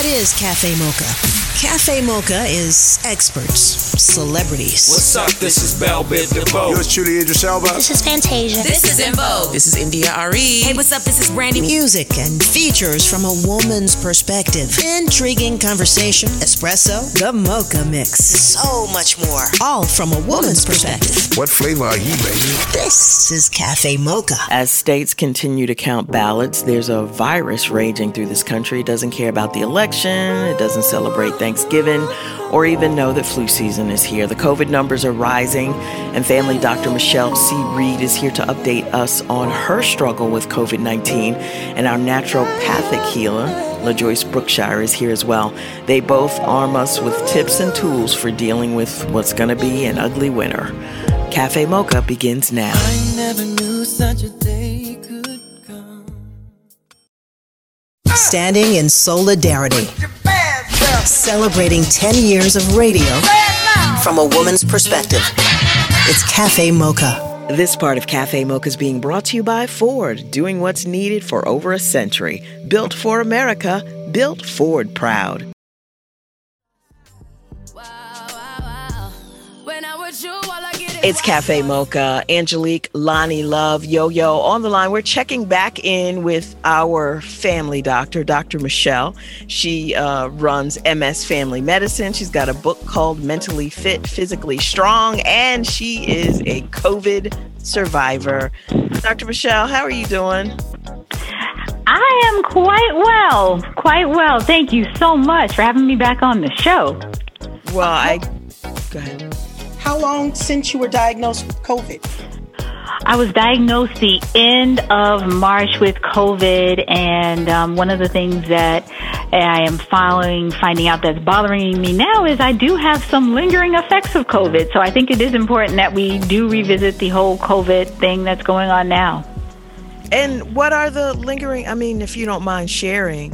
What is Cafe Mocha? Cafe Mocha is experts, celebrities. What's up? This is Bell Biv DeVoe. Yours truly, Idris Elba. This is Fantasia. This is En Vogue. This is India Arie. Hey, what's up? This is Brandy. Music and features from a woman's perspective. Intriguing conversation, espresso, the mocha mix. So much more. All from a woman's perspective. What flavor are you, baby? This is Cafe Mocha. As states continue to count ballots, there's a virus raging through this country. It doesn't care about the election, it doesn't celebrate Thanksgiving, or even know that flu season is here. The COVID numbers are rising, and family doctor Michelle C. Reed is here to update us on her struggle with COVID 19. And our naturopathic healer, LaJoyce Brookshire, is here as well. They both arm us with tips and tools for dealing with what's going to be an ugly winter. Cafe Mocha begins now. Standing in solidarity. Celebrating 10 years of radio from a woman's perspective. It's Cafe Mocha. This part of Cafe Mocha is being brought to you by Ford, doing what's needed for over a century. Built for America, built Ford proud. It's Cafe Mocha, Angelique, Loni Love, Yo Yo on the line. We're checking back in with our family doctor, Dr. Michelle. She uh, runs MS Family Medicine. She's got a book called Mentally Fit, Physically Strong, and she is a COVID survivor. Dr. Michelle, how are you doing? I am quite well, quite well. Thank you so much for having me back on the show. Well, I. Go ahead. How long since you were diagnosed with COVID? I was diagnosed the end of March with COVID, and um, one of the things that I am following, finding out that's bothering me now is I do have some lingering effects of COVID. So I think it is important that we do revisit the whole COVID thing that's going on now. And what are the lingering, I mean, if you don't mind sharing,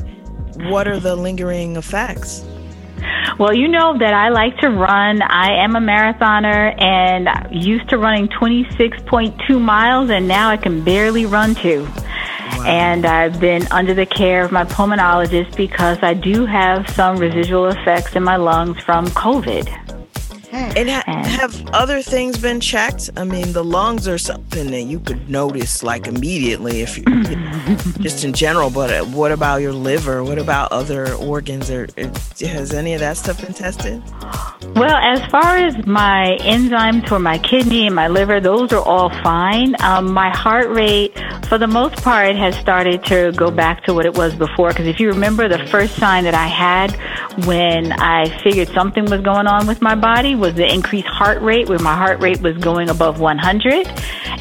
what are the lingering effects? Well, you know that I like to run. I am a marathoner and used to running 26.2 miles, and now I can barely run two. Wow. And I've been under the care of my pulmonologist because I do have some residual effects in my lungs from COVID. And, ha- have other things been checked? I mean, the lungs are something that you could notice like immediately if you, you know, just in general. But uh, what about your liver? What about other organs? Or has any of that stuff been tested? Well, as far as my enzymes for my kidney and my liver, those are all fine. Um, my heart rate, for the most part, has started to go back to what it was before. Because if you remember, the first sign that I had when I figured something was going on with my body was the increased heart rate, where my heart rate was going above 100.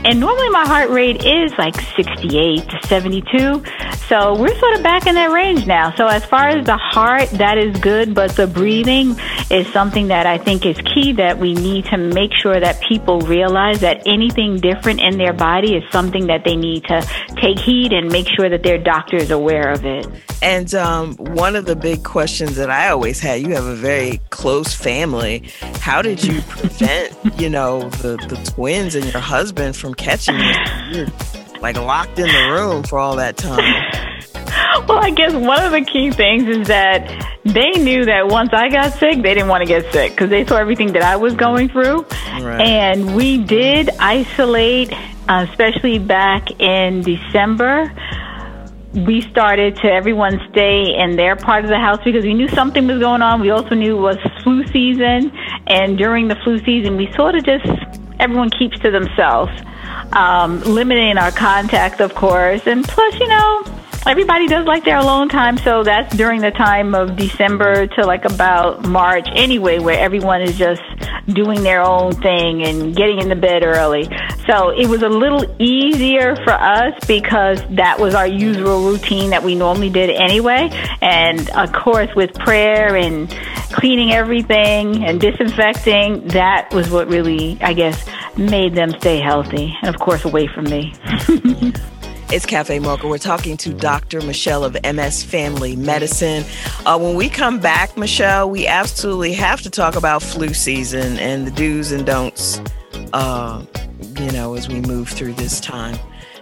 And normally my heart rate is like 68 to 72. So we're sort of back in that range now. So as far as the heart, that is good, but the breathing is something that I think is key that we need to make sure that people realize that anything different in their body is something that they need to take heed and make sure that their doctor is aware of it. And um, one of the big questions that I always had, you have a very close family. How did you prevent, you know, the, the twins and your husband from catching it? You're like locked in the room for all that time. Well, I guess one of the key things is that they knew that once I got sick, they didn't want to get sick because they saw everything that I was going through. Right. And we did isolate, uh, especially back in December we started to everyone stay in their part of the house because we knew something was going on. We also knew it was flu season, and during the flu season, we sort of just everyone keeps to themselves, um, limiting our contact, of course, and plus, you know, everybody does like their alone time, so that's during the time of December to like about March anyway, where everyone is just doing their own thing and getting into bed early. So it was a little easier for us because that was our usual routine that we normally did anyway. And of course, with prayer and cleaning everything and disinfecting, that was what really, I guess, made them stay healthy. And of course, away from me. It's Cafe Mocha. We're talking to Dr. Michelle of MS Family Medicine. Uh, when we come back, Michelle, we absolutely have to talk about flu season and the do's and don'ts, uh, you know, as we move through this time.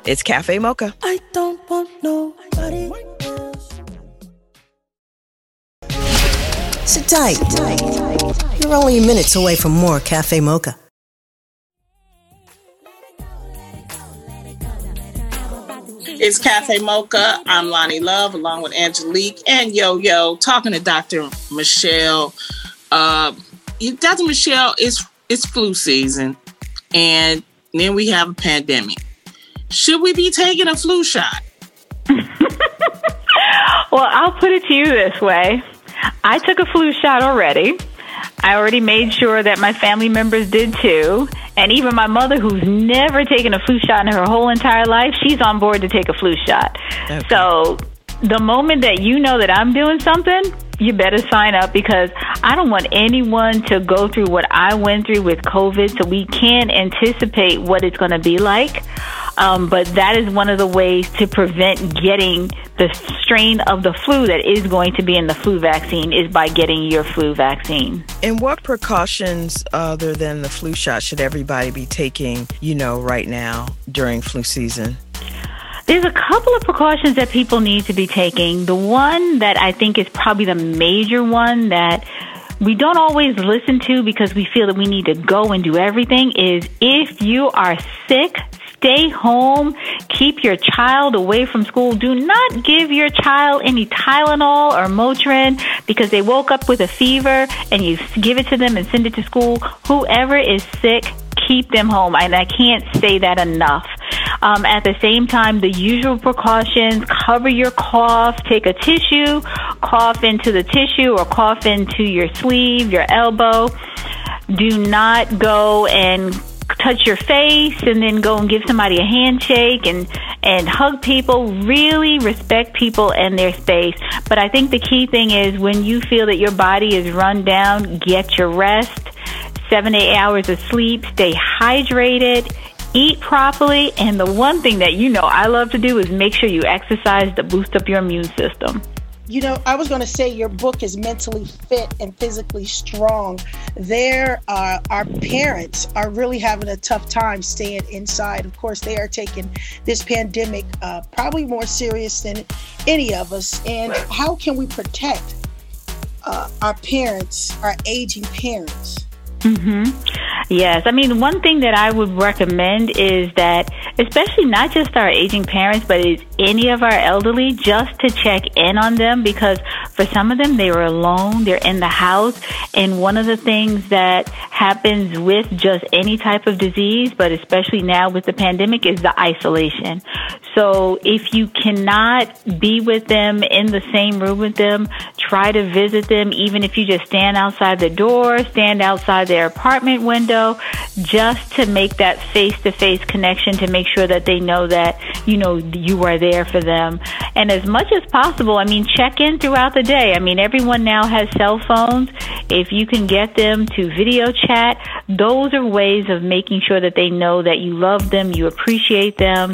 It's Cafe Mocha. I don't want nobody Sit tight. You're only minutes away from more Cafe Mocha. It's Cafe Mocha. I'm Loni Love along with Angelique and Yo Yo talking to Dr. Michelle. Uh, Dr. Michelle, it's, it's flu season and then we have a pandemic. Should we be taking a flu shot? well, I'll put it to you this way I took a flu shot already. I already made sure that my family members did too. And even my mother, who's never taken a flu shot in her whole entire life, she's on board to take a flu shot. Okay. So the moment that you know that I'm doing something, you better sign up because I don't want anyone to go through what I went through with COVID. So we can't anticipate what it's going to be like. Um, but that is one of the ways to prevent getting the strain of the flu that is going to be in the flu vaccine is by getting your flu vaccine. And what precautions other than the flu shot should everybody be taking, you know, right now during flu season? There's a couple of precautions that people need to be taking. The one that I think is probably the major one that we don't always listen to because we feel that we need to go and do everything is if you are sick, stay home, keep your child away from school. Do not give your child any Tylenol or Motrin because they woke up with a fever and you give it to them and send it to school. Whoever is sick, keep them home. And I can't say that enough. Um, at the same time, the usual precautions cover your cough, take a tissue, cough into the tissue or cough into your sleeve, your elbow. Do not go and touch your face and then go and give somebody a handshake and and hug people really respect people and their space. But i think the key thing is when you feel that your body is run down get your rest. 7 8 hours of sleep stay hydrated eat properly. And the one thing that you know I love to do is make sure you exercise to boost up your immune system you know, I was going to say your book is mentally fit and physically strong. There, uh, our parents are really having a tough time staying inside. Of course, they are taking this pandemic uh, probably more serious than any of us. And how can we protect uh, our parents, our aging parents? Mm-hmm. Yes. I mean, one thing that I would recommend is that, especially not just our aging parents, but is any of our elderly, just to check in on them because for some of them, they are alone, they're in the house. And one of the things that happens with just any type of disease, but especially now with the pandemic, is the isolation. So if you cannot be with them in the same room with them, try to visit them, even if you just stand outside the door, stand outside their apartment window, just to make that face to face connection to make sure that they know that, you know, you are there for them. And as much as possible, I mean, check in throughout the day. I mean, everyone now has cell phones. If you can get them to video chat, those are ways of making sure that they know that you love them, you appreciate them,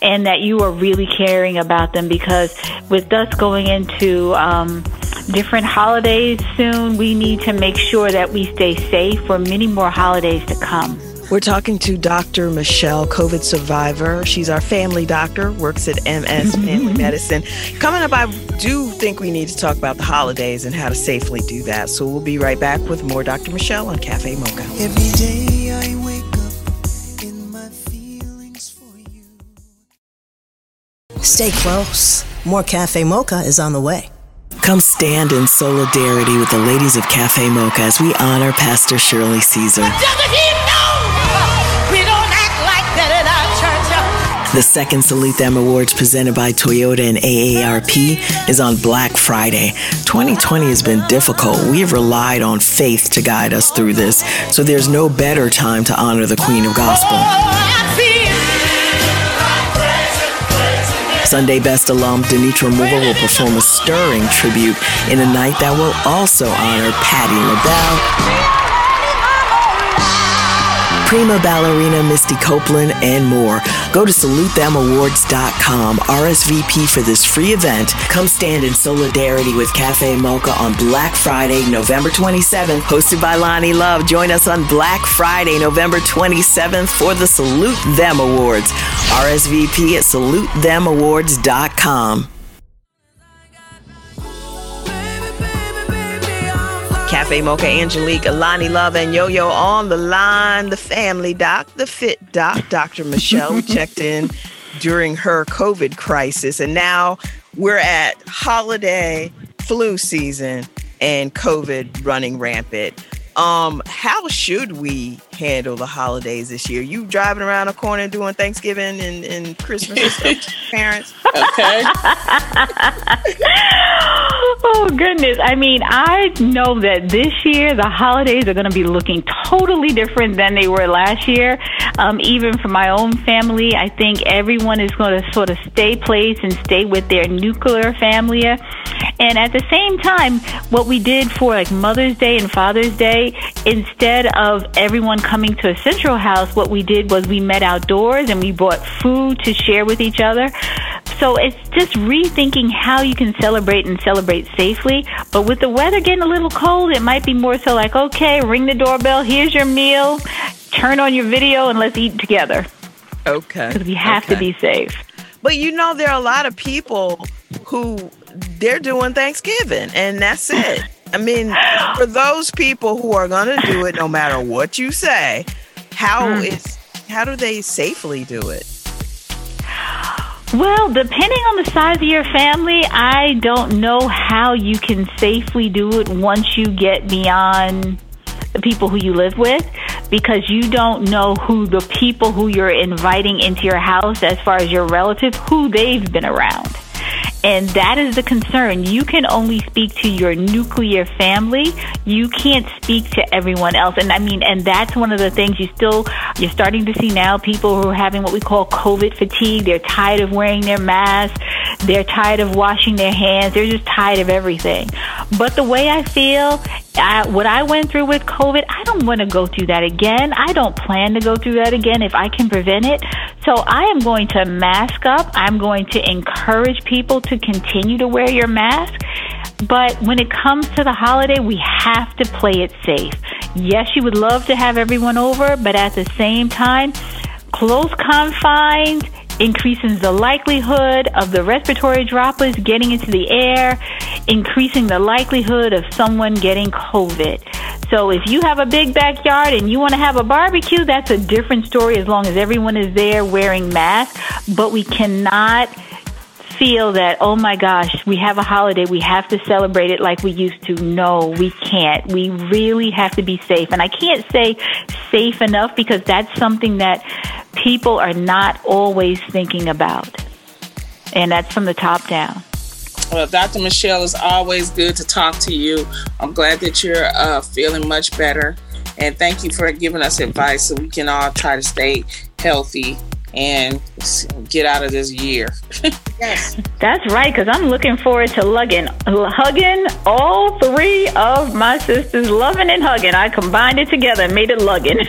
and that you are really caring about them because with us going into um, different holidays soon, we need to make sure that we stay safe for many more holidays to come. We're talking to Dr. Michelle, COVID survivor. She's our family doctor, works at MS Family Medicine. Coming up, I do think we need to talk about the holidays and how to safely do that. So we'll be right back with more Dr. Michelle on Cafe Mocha. Every day I wake up in my feelings for you. Stay close. More Cafe Mocha is on the way. Come stand in solidarity with the ladies of Cafe Mocha as we honor Pastor Shirley Caesar. The second Salute Them Awards presented by Toyota and AARP is on Black Friday. 2020 has been difficult. We've relied on faith to guide us through this, so there's no better time to honor the Queen of Gospel. Sunday Best alum Denitra Moore will perform a stirring tribute in a night that will also honor Patti LaBelle. Prima Ballerina Misty Copeland, and more. Go to salutethemawards.com, RSVP for this free event. Come stand in solidarity with Cafe Mocha on Black Friday, November 27th, hosted by Loni Love. Join us on Black Friday, November 27th for the Salute Them Awards. RSVP at salutethemawards.com. Cafe Mocha, Angelique, Alani Love, and Yo Yo on the line. The family doc, the fit doc, Dr. Michelle, checked in during her COVID crisis. And now we're at holiday flu season and COVID running rampant. Um, how should we handle the holidays this year? You driving around the corner doing Thanksgiving and, and Christmas and stuff, parents? Okay. oh goodness. I mean, I know that this year the holidays are going to be looking totally different than they were last year. Um, even for my own family, I think everyone is going to sort of stay placed and stay with their nuclear family. And at the same time, what we did for like Mother's Day and Father's Day, instead of everyone coming to a central house, what we did was we met outdoors and we brought food to share with each other. So it's just rethinking how you can celebrate and celebrate safely. But with the weather getting a little cold, it might be more so like, okay, ring the doorbell, here's your meal, turn on your video, and let's eat together. Okay. Because we have okay. to be safe. But you know, there are a lot of people who they're doing Thanksgiving and that's it. I mean, for those people who are going to do it no matter what you say, how Mm. is how do they safely do it? Well, depending on the size of your family, I don't know how you can safely do it once you get beyond the people who you live with because you don't know who the people who you're inviting into your house as far as your relatives who they've been around. And that is the concern. You can only speak to your nuclear family. You can't speak to everyone else. And I mean, and that's one of the things you still, you're starting to see now people who are having what we call COVID fatigue. They're tired of wearing their masks. They're tired of washing their hands. They're just tired of everything. But the way I feel, I, what I went through with COVID, I don't want to go through that again. I don't plan to go through that again if I can prevent it. So I am going to mask up. I'm going to encourage people to continue to wear your mask. But when it comes to the holiday, we have to play it safe. Yes, you would love to have everyone over, but at the same time, close confines increases the likelihood of the respiratory droplets getting into the air, increasing the likelihood of someone getting COVID. So if you have a big backyard and you want to have a barbecue, that's a different story as long as everyone is there wearing masks. But we cannot feel that, oh my gosh, we have a holiday, we have to celebrate it like we used to. No, we can't. We really have to be safe. And I can't say safe enough because that's something that people are not always thinking about. And that's from the top down. Well, Dr. Michelle, it's always good to talk to you. I'm glad that you're uh, feeling much better. And thank you for giving us advice so we can all try to stay healthy and get out of this year. Yes. That's right, because I'm looking forward to lugging, hugging all three of my sisters, loving and hugging. I combined it together and made it lugging.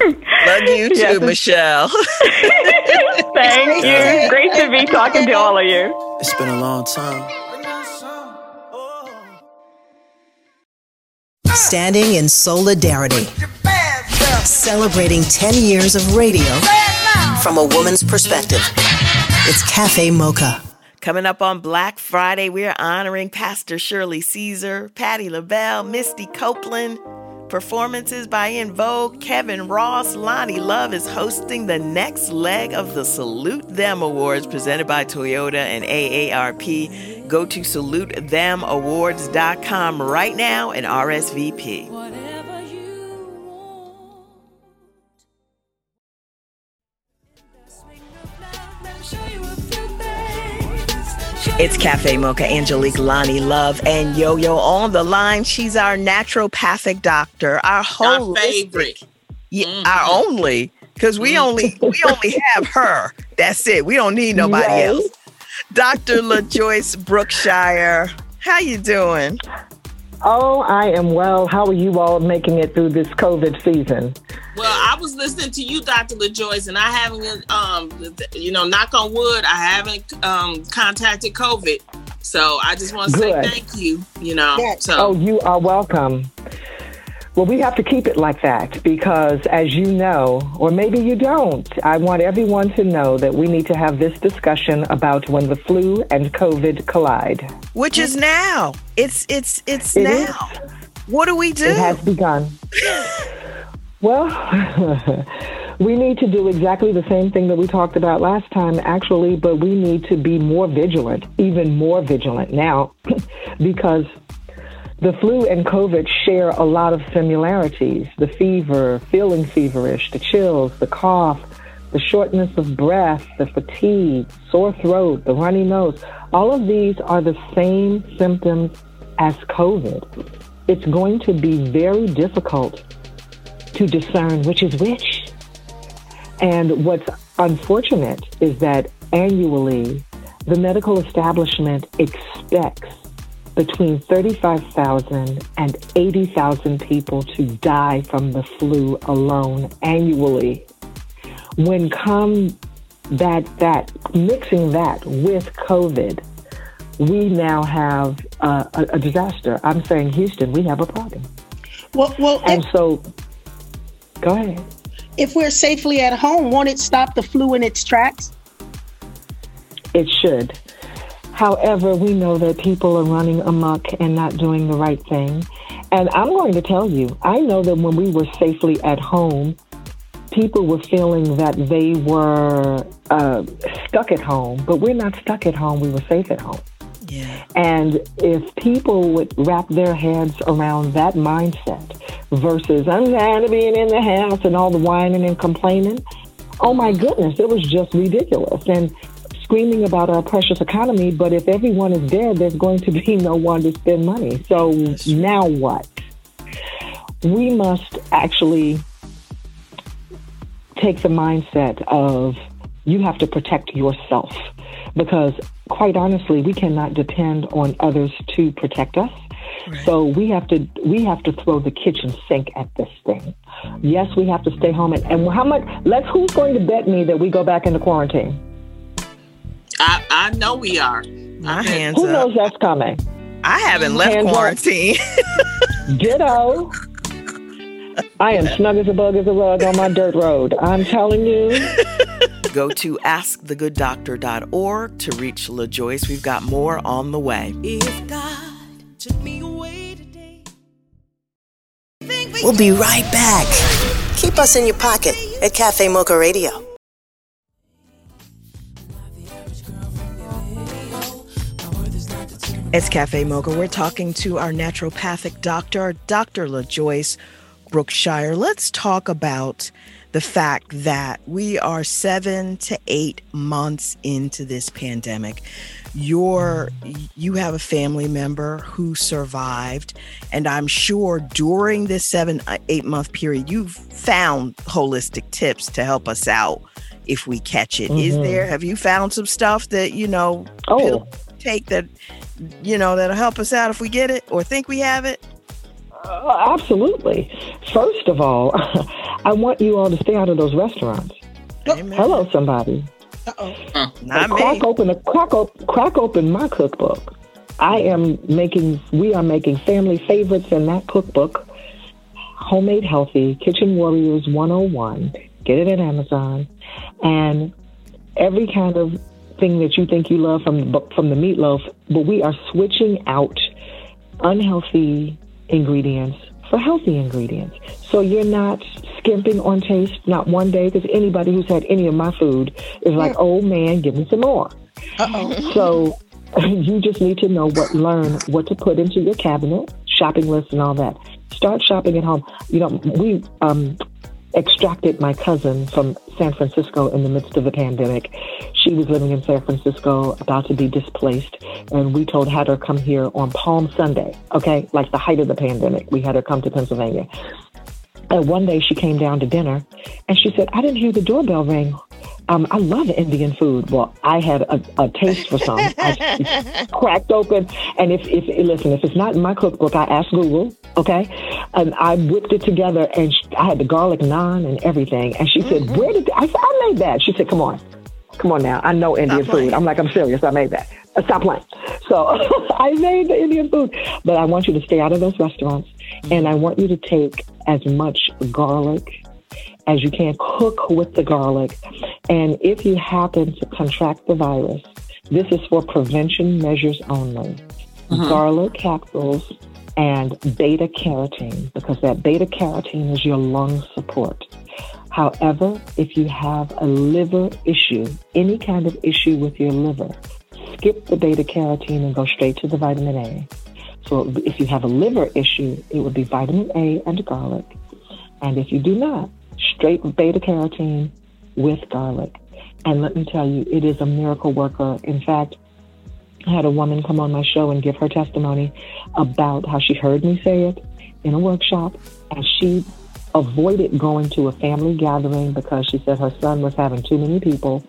Love you too, Yes. Michelle. Thank you. Great to be talking to all of you. It's been a long time. Standing in solidarity. Celebrating 10 years of radio from a woman's perspective. It's Cafe Mocha. Coming up on Black Friday, we're honoring Pastor Shirley Caesar, Patti LaBelle, Misty Copeland. Performances by En Vogue, Kevin Ross, Loni Love is hosting the next leg of the Salute Them Awards presented by Toyota and AARP. Go to salutethemawards.com right now and RSVP. It's Cafe Mocha, Angelique, Loni Love, and Yo Yo on the line. She's our naturopathic doctor, our whole holistic, favorite. yeah, mm-hmm. our only, because we mm-hmm. only we only have her. That's it. We don't need nobody Right. else. Dr. LaJoyce Brookshire, how you doing? Oh, I am well. How are you all making it through this COVID season? Well, I was listening to you, Dr. LaJoyce, and I haven't, um, you know, knock on wood, I haven't um, contacted COVID. So I just want to say thank you, you know. Yes. So Oh, you are welcome. Well, we have to keep it like that because, as you know, or maybe you don't, I want everyone to know that we need to have this discussion about when the flu and COVID collide. Which is now. It's it's it's It now. What do we do? It has begun. well, we need to do exactly the same thing that we talked about last time, actually, but we need to be more vigilant, even more vigilant now, because the flu and COVID share a lot of similarities. The fever, feeling feverish, the chills, the cough, the shortness of breath, the fatigue, sore throat, the runny nose. All of these are the same symptoms as COVID. It's going to be very difficult to discern which is which. And what's unfortunate is that annually, the medical establishment expects between 35,000 and 80,000 people to die from the flu alone annually. When come that that mixing that with COVID, we now have uh, a, a disaster. I'm saying Houston, we have a problem. Well, well, And if, so, go ahead. if we're safely at home, won't it stop the flu in its tracks? It should. However, we know that people are running amok and not doing the right thing. And I'm going to tell you, I know that when we were safely at home, people were feeling that they were uh, stuck at home, but we're not stuck at home. We were safe at home. Yeah. And if people would wrap their heads around that mindset versus I'm tired of being in the house and all the whining and complaining, oh my goodness, it was just ridiculous. And screaming about our precious economy, but if everyone is dead, there's going to be no one to spend money. So now what? We must actually take the mindset of you have to protect yourself because quite honestly we cannot depend on others to protect us. So we have to we have to throw the kitchen sink at this thing. Yes we have to stay home and, and how much let's who's going to bet me that we go back into quarantine I, I know we are. My hands who up. knows that's coming I haven't left Hands quarantine. ditto i am snug as a bug as a rug on my dirt road i'm telling you Go to askthegooddoctor.org to reach LaJoyce. We've got more on the way. If God took me away today. We'll be right back. Keep us in your pocket at Cafe Mocha Radio. It's Cafe Mocha. We're talking to our naturopathic doctor, Dr. LaJoyce Brookshire. Let's talk about the fact that we are seven to eight months into this pandemic. You're, you have a family member who survived, and I'm sure during this seven, uh, eight month period, you've found holistic tips to help us out if we catch it. Is Mhm. there, have you found some stuff that, you know, Oh. take that, you know, that'll help us out if we get it or think we have it? Uh, absolutely. First of all, I want you all to stay out of those restaurants. Amen. Hello, somebody. Uh-oh. Not crack me. open a crack, op- crack open my cookbook. I am making. We are making family favorites in that cookbook. Homemade healthy kitchen warriors 101. Get it at Amazon, and every kind of thing that you think you love from the from the meatloaf. But we are switching out unhealthy ingredients for healthy ingredients. So you're not skimping on taste, not one day, because anybody who's had any of my food is like, oh man, give me some more. Uh-oh. So you just need to know what, learn what to put into your cabinet, shopping list, and all that. Start shopping at home. You know, we um, extracted my cousin from San Francisco in the midst of the pandemic. She was living in San Francisco, about to be displaced, and we told had her come here on Palm Sunday. Okay, like the height of the pandemic, we had her come to Pennsylvania. And one day she came down to dinner, and she said, "I didn't hear the doorbell ring." Um, I love Indian food. Well, I had a, a taste for some. I cracked open, and if, if listen, if it's not in my cookbook, I asked Google. Okay, and I whipped it together, and sh I had the garlic naan and everything. And she said, "Where did I?" said, "I made that." She said, "Come on, come on now. I know Indian food." I'm like, "I'm serious. I made that." Uh, Stop playing. So I made the Indian food, but I want you to stay out of those restaurants, and I want you to take as much garlic as you can. Cook with the garlic, and if you happen to contract the virus, this is for prevention measures only. Mm-hmm. Garlic capsules and beta carotene, because that beta carotene is your lung support. However, if you have a liver issue, any kind of issue with your liver, skip the beta carotene and go straight to the vitamin A. So if you have a liver issue, it would be vitamin A and garlic. And if you do not, straight beta carotene with garlic. And let me tell you, it is a miracle worker. In fact, I had a woman come on my show and give her testimony about how she heard me say it in a workshop and she avoided going to a family gathering because she said her son was having too many people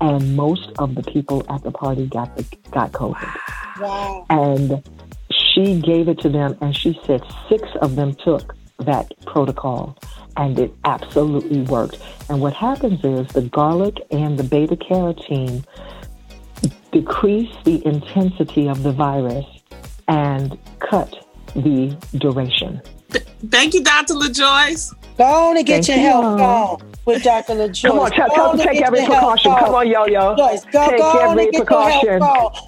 and most of the people at the party got the, got COVID. Wow. And she gave it to them, and she said six of them took that protocol, and it absolutely worked. And what happens is the garlic and the beta carotene decrease the intensity of the virus and cut the duration. Thank you, Dr. LaJoyce. Go on and get Thank your you. health on with Dr. LaJoyce. Come on, tell, tell them to take every precaution. Come on, yo, yo. Joyce, go, take go every on precaution.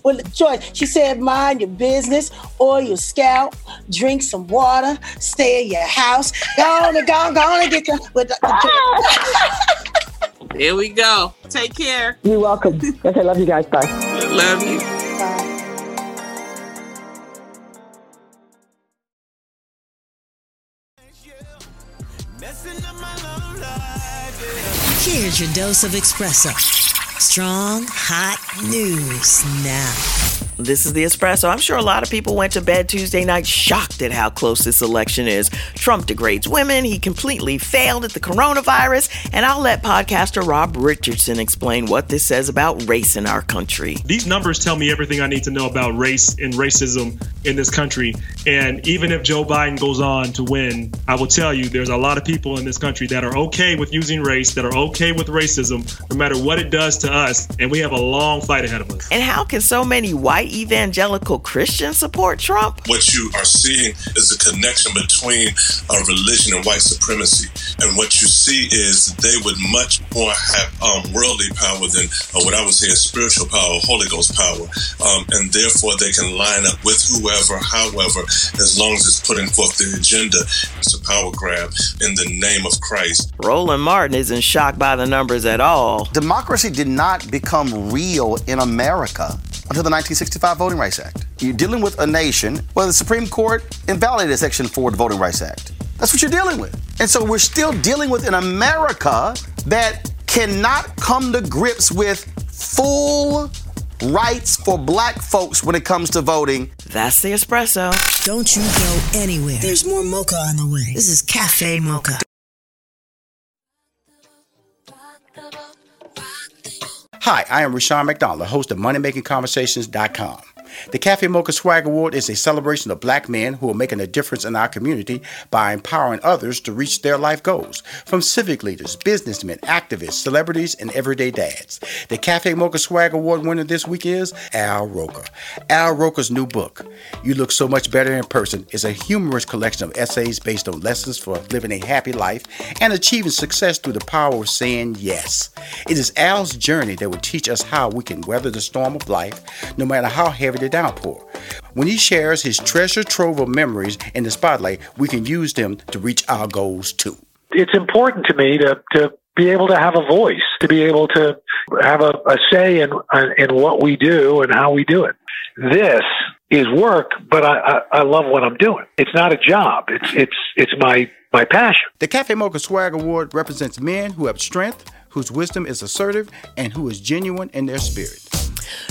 With Joyce, she said, mind your business, oil your scalp, drink some water, stay in your house. Go on and go on, go on and get your. With Dr. Here we go. Take care. You're welcome. okay, love you guys. Bye. Love you. Here's your dose of espresso. Strong, hot news now. This is the espresso. I'm sure a lot of people went to bed Tuesday night shocked at how close this election is. Trump degrades women. He completely failed at the coronavirus. And I'll let podcaster Rob Richardson explain what this says about race in our country. These numbers tell me everything I need to know about race and racism in this country. And even if Joe Biden goes on to win, I will tell you there's a lot of people in this country that are okay with using race, that are okay with racism, no matter what it does to us. And we have a long fight ahead of us. And how can so many white evangelical Christians support Trump? What you are seeing is a connection between uh, religion and white supremacy. And what you see is they would much more have um, worldly power than uh, what I would say is spiritual power, Holy Ghost power. Um, and therefore they can line up with whoever, however, as long as it's putting forth the agenda. It's a power grab in the name of Christ. Roland Martin isn't shocked by the numbers at all. Democracy did not become real in America until the 1965 Voting Rights Act. You're dealing with a nation where the Supreme Court invalidated Section 4 of the Voting Rights Act. That's what you're dealing with. And so we're still dealing with an America that cannot come to grips with full rights for black folks when it comes to voting. That's the espresso. Don't you go anywhere. There's more mocha on the way. This is Cafe Mocha. Hi, I am Rushion McDonald, host of MoneyMakingConversations.com. The Cafe Mocha Swag Award is a celebration of black men who are making a difference in our community by empowering others to reach their life goals, from civic leaders, businessmen, activists, celebrities, and everyday dads. The Cafe Mocha Swag Award winner this week is Al Roker. Al Roker's new book, You Look So Much Better in Person, is a humorous collection of essays based on lessons for living a happy life and achieving success through the power of saying yes. It is Al's journey that will teach us how we can weather the storm of life, no matter how heavy downpour. When he shares his treasure trove of memories in the spotlight, we can use them to reach our goals too. It's important to me to, to be able to have a voice, to be able to have a, a say in, uh, in what we do and how we do it. This is work, but I, I, I love what I'm doing. It's not a job. It's, it's, it's my, my passion. The Cafe Mocha Swag Award represents men who have strength, whose wisdom is assertive, and who is genuine in their spirit.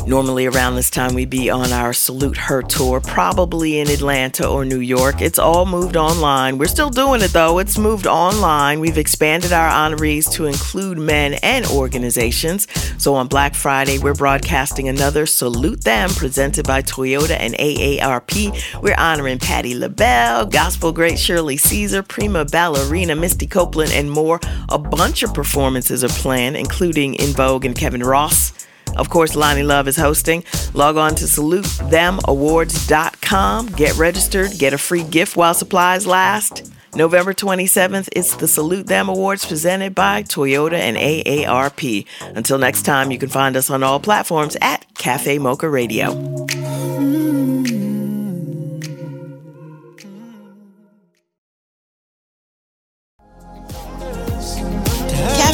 Normally, around this time, we'd be on our Salute Her tour, probably in Atlanta or New York. It's all moved online. We're still doing it though, it's moved online. We've expanded our honorees to include men and organizations. So on Black Friday, we're broadcasting another Salute Them presented by Toyota and AARP. We're honoring Patti LaBelle, gospel great Shirley Caesar, prima ballerina Misty Copeland, and more. A bunch of performances are planned, including En Vogue and Kevin Ross. Of course, Loni Love is hosting. Log on to salutethemawards.com. Get registered, get a free gift while supplies last. November 27th, it's the Salute Them Awards presented by Toyota and AARP. Until next time, you can find us on all platforms at Cafe Mocha Radio.